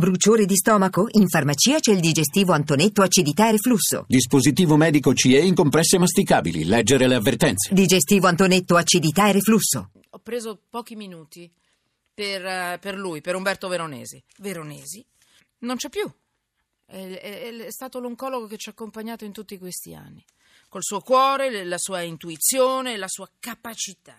Bruciore di stomaco? In farmacia c'è il digestivo Antonetto acidità e reflusso. Dispositivo medico CE in compresse masticabili. Leggere le avvertenze. Digestivo Antonetto acidità e reflusso. Ho preso pochi minuti per, eh, per lui, per Umberto Veronesi. Veronesi non c'è più. È, è- è stato l'oncologo che ci ha accompagnato in tutti questi anni. Col suo cuore, la sua intuizione, la sua capacità.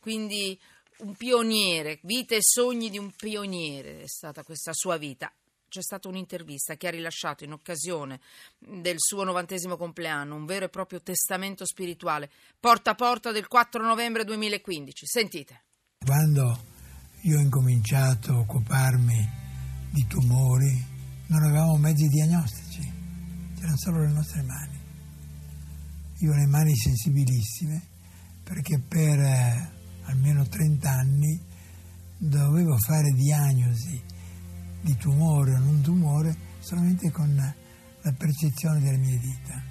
Quindi un pioniere, vita e sogni di un pioniere è stata questa sua vita. C'è stata un'intervista che ha rilasciato in occasione del suo novantesimo compleanno, un vero e proprio testamento spirituale, porta a porta del 4 novembre 2015. Sentite. Quando io ho incominciato a occuparmi di tumori, non avevamo mezzi diagnostici, c'erano solo le nostre mani. Io ho le mani sensibilissime perché per eh, almeno 30 anni dovevo fare diagnosi di tumore o non tumore solamente con la percezione delle mie dita.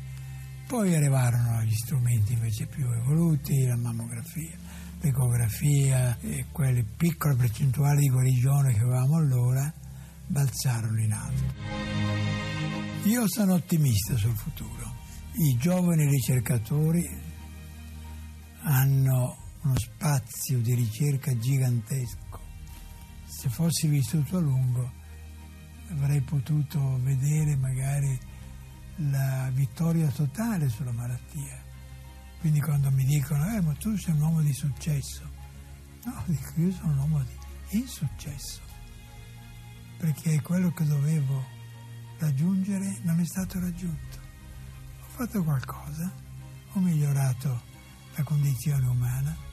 Poi arrivarono gli strumenti invece più evoluti, la mammografia, l'ecografia e quelle piccole percentuali di guarigione che avevamo allora balzarono in alto. Io sono ottimista sul futuro. I giovani ricercatori hanno uno spazio di ricerca gigantesco. Se fossi vissuto a lungo avrei potuto vedere magari la vittoria totale sulla malattia. Quindi quando mi dicono, eh, ma tu sei un uomo di successo, no, dico io sono un uomo di insuccesso, perché quello che dovevo raggiungere non è stato raggiunto. Ho fatto qualcosa, ho migliorato la condizione umana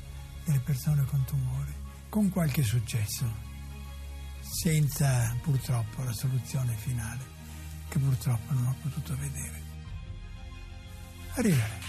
delle persone con tumore, con qualche successo, senza purtroppo la soluzione finale, che purtroppo non ho potuto vedere. Arriverà.